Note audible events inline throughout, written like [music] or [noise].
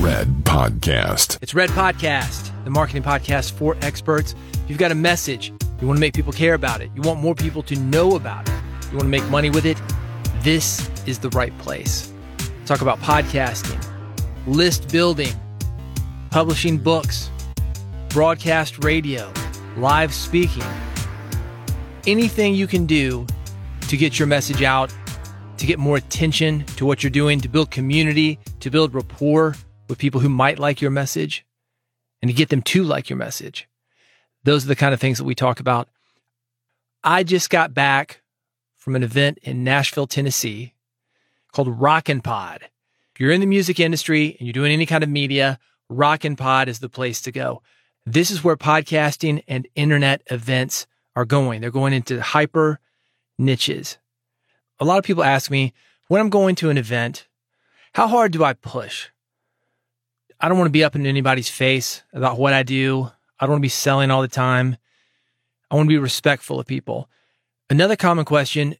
Red Podcast. It's Red Podcast, the marketing podcast for experts. If you've got a message, you want to make people care about it, you want more people to know about it, you want to make money with it, this is the right place. Talk about podcasting, list building, publishing books, broadcast radio, live speaking, anything you can do to get your message out, to get more attention to what you're doing, to build community, to build rapport with people who might like your message, and to get them to like your message. Those are the kind of things that we talk about. I just got back from an event in Nashville, Tennessee called Rockin' Pod. If you're in the music industry and you're doing any kind of media, Rockin' Pod is the place to go. This is where podcasting and internet events are going. They're going into hyper niches. A lot of people ask me when I'm going to an event, how hard do I push? I don't want to be up in anybody's face about what I do. I don't want to be selling all the time. I want to be respectful of people. Another common question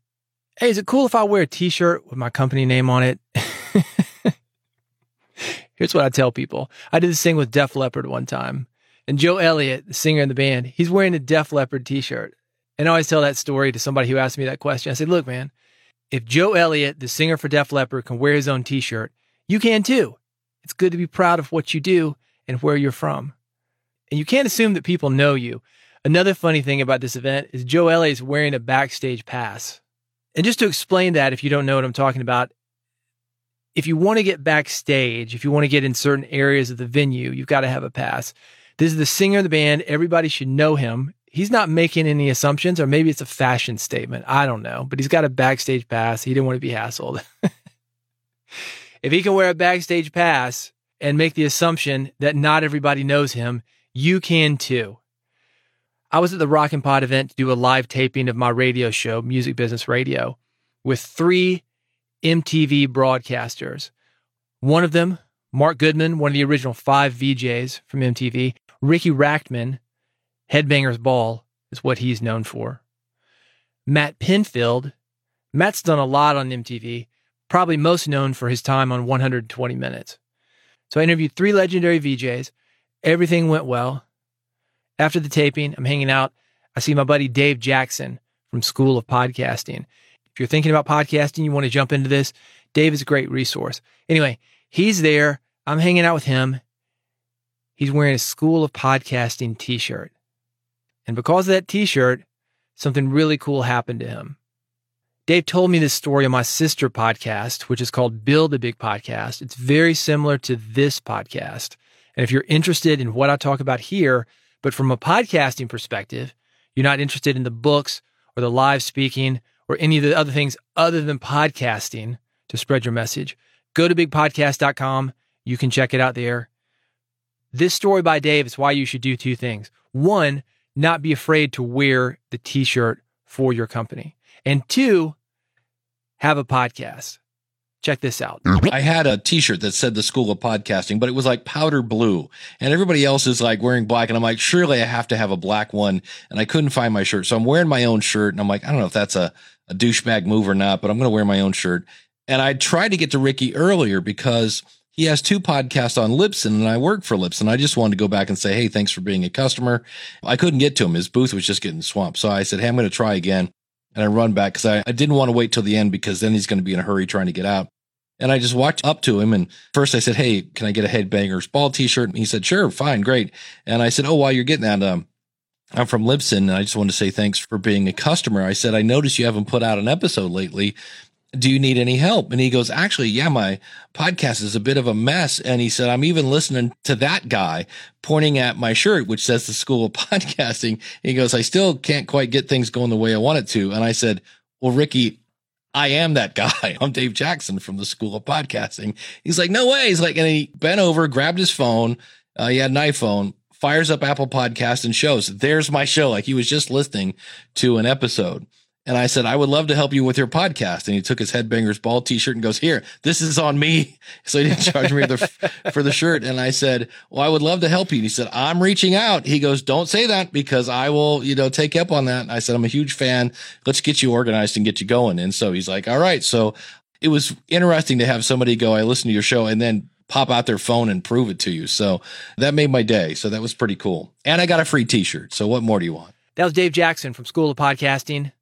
Hey, is it cool if I wear a t shirt with my company name on it? [laughs] Here's what I tell people I did this thing with Def Leppard one time. And Joe Elliott, the singer in the band, he's wearing a Def Leppard t shirt. And I always tell that story to somebody who asks me that question. I said, Look, man, if Joe Elliott, the singer for Def Leppard, can wear his own t shirt, you can too. It's good to be proud of what you do and where you're from. And you can't assume that people know you. Another funny thing about this event is Joe Elliott is wearing a backstage pass. And just to explain that, if you don't know what I'm talking about, if you want to get backstage, if you want to get in certain areas of the venue, you've got to have a pass. This is the singer of the band. Everybody should know him. He's not making any assumptions, or maybe it's a fashion statement. I don't know, but he's got a backstage pass. He didn't want to be hassled. [laughs] if he can wear a backstage pass and make the assumption that not everybody knows him, you can too. I was at the Rockin' Pod event to do a live taping of my radio show, Music Business Radio, with three MTV broadcasters. One of them, Mark Goodman, one of the original five VJs from MTV, Ricky Rachtman, Headbangers Ball is what he's known for. Matt Pinfield, Matt's done a lot on MTV, probably most known for his time on 120 Minutes. So I interviewed three legendary VJs. Everything went well. After the taping, I'm hanging out. I see my buddy Dave Jackson from School of Podcasting. If you're thinking about podcasting, you want to jump into this, Dave is a great resource. Anyway, he's there. I'm hanging out with him. He's wearing a School of Podcasting t shirt. And because of that t shirt, something really cool happened to him. Dave told me this story on my sister podcast, which is called Build a Big Podcast. It's very similar to this podcast. And if you're interested in what I talk about here, but from a podcasting perspective, you're not interested in the books or the live speaking or any of the other things other than podcasting to spread your message, go to bigpodcast.com. You can check it out there. This story by Dave is why you should do two things. One, not be afraid to wear the t shirt for your company. And two, have a podcast. Check this out. I had a t-shirt that said the School of Podcasting, but it was like powder blue and everybody else is like wearing black. And I'm like, surely I have to have a black one. And I couldn't find my shirt. So I'm wearing my own shirt and I'm like, I don't know if that's a, a douchebag move or not, but I'm going to wear my own shirt. And I tried to get to Ricky earlier because he has two podcasts on Libsyn and I work for Libsyn. I just wanted to go back and say, Hey, thanks for being a customer. I couldn't get to him. His booth was just getting swamped. So I said, Hey, I'm going to try again and I run back because I, I didn't want to wait till the end because then he's going to be in a hurry trying to get out. And I just walked up to him and first I said, Hey, can I get a headbangers ball t-shirt? And he said, sure, fine, great. And I said, Oh, while you're getting that, um, I'm from Libsyn and I just want to say thanks for being a customer. I said, I noticed you haven't put out an episode lately. Do you need any help? And he goes, actually, yeah, my podcast is a bit of a mess. And he said, I'm even listening to that guy pointing at my shirt, which says the school of [laughs] podcasting. He goes, I still can't quite get things going the way I want it to. And I said, well, Ricky, I am that [laughs] guy. I'm Dave Jackson from the School of Podcasting. He's like, no way. He's like, and he bent over, grabbed his phone. Uh, he had an iPhone, fires up Apple Podcast and shows, there's my show. Like he was just listening to an episode. And I said, I would love to help you with your podcast. And he took his headbangers ball t-shirt and goes, here, this is on me. [laughs] So he didn't charge me the, [laughs] for the shirt. And I said, well, I would love to help you. And he said, I'm reaching out. He goes, don't say that because I will, you know, take up on that. And I said, I'm a huge fan. Let's get you organized and get you going. And so he's like, all right. So it was interesting to have somebody go, I listened to your show and then pop out their phone and prove it to you. So that made my day. So that was pretty cool. And I got a free t-shirt. So what more do you want? That was Dave Jackson from School of Podcasting.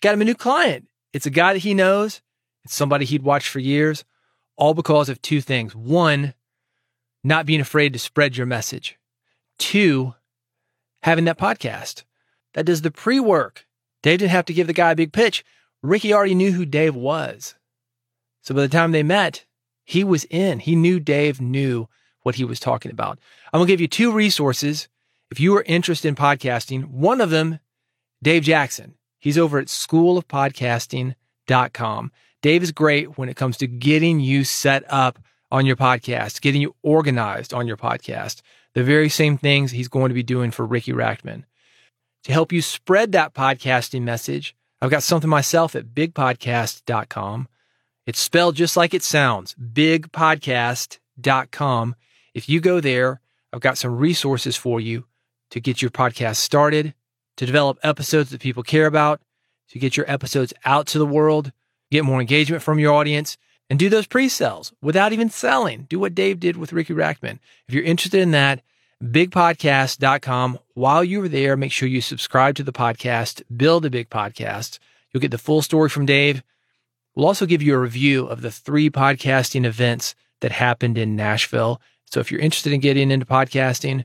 Got him a new client. It's a guy that he knows. It's somebody he'd watched for years, all because of two things. One, not being afraid to spread your message. Two, having that podcast that does the pre work. Dave didn't have to give the guy a big pitch. Ricky already knew who Dave was. So by the time they met, he was in. He knew Dave knew what he was talking about. I'm going to give you two resources if you are interested in podcasting. One of them, Dave Jackson. He's over at schoolofpodcasting.com. Dave is great when it comes to getting you set up on your podcast, getting you organized on your podcast. The very same things he's going to be doing for Ricky Rachtman. To help you spread that podcasting message, I've got something myself at bigpodcast.com. It's spelled just like it sounds, bigpodcast.com. If you go there, I've got some resources for you to get your podcast started, to develop episodes that people care about, to get your episodes out to the world, get more engagement from your audience, and do those pre-sales without even selling. Do what Dave did with Ricky Rachtman. If you're interested in that, bigpodcast.com. While you're there, make sure you subscribe to the podcast, build a big podcast. You'll get the full story from Dave. We'll also give you a review of the three podcasting events that happened in Nashville. So if you're interested in getting into podcasting,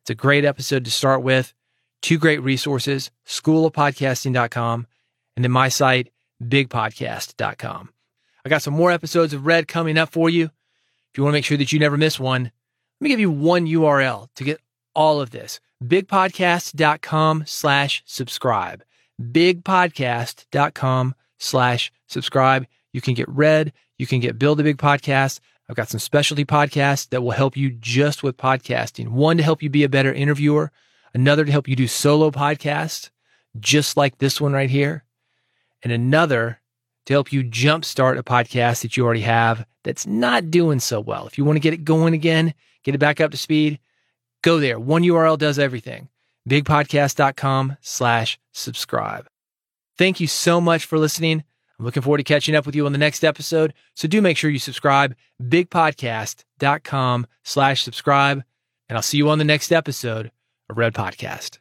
it's a great episode to start with. Two great resources, schoolofpodcasting.com and then my site, bigpodcast.com. I got some more episodes of Red coming up for you. If you want to make sure that you never miss one, let me give you one URL to get all of this. Bigpodcast.com slash subscribe. Bigpodcast.com slash subscribe. You can get Red. You can get Build a Big Podcast. I've got some specialty podcasts that will help you just with podcasting. One to help you be a better interviewer, another to help you do solo podcasts, just like this one right here, and another to help you jumpstart a podcast that you already have that's not doing so well. If you want to get it going again, get it back up to speed, go there. One URL does everything. Bigpodcast.com slash subscribe. Thank you so much for listening. I'm looking forward to catching up with you on the next episode. So do make sure you subscribe, bigpodcast.com slash subscribe. And I'll see you on the next episode of Red Podcast.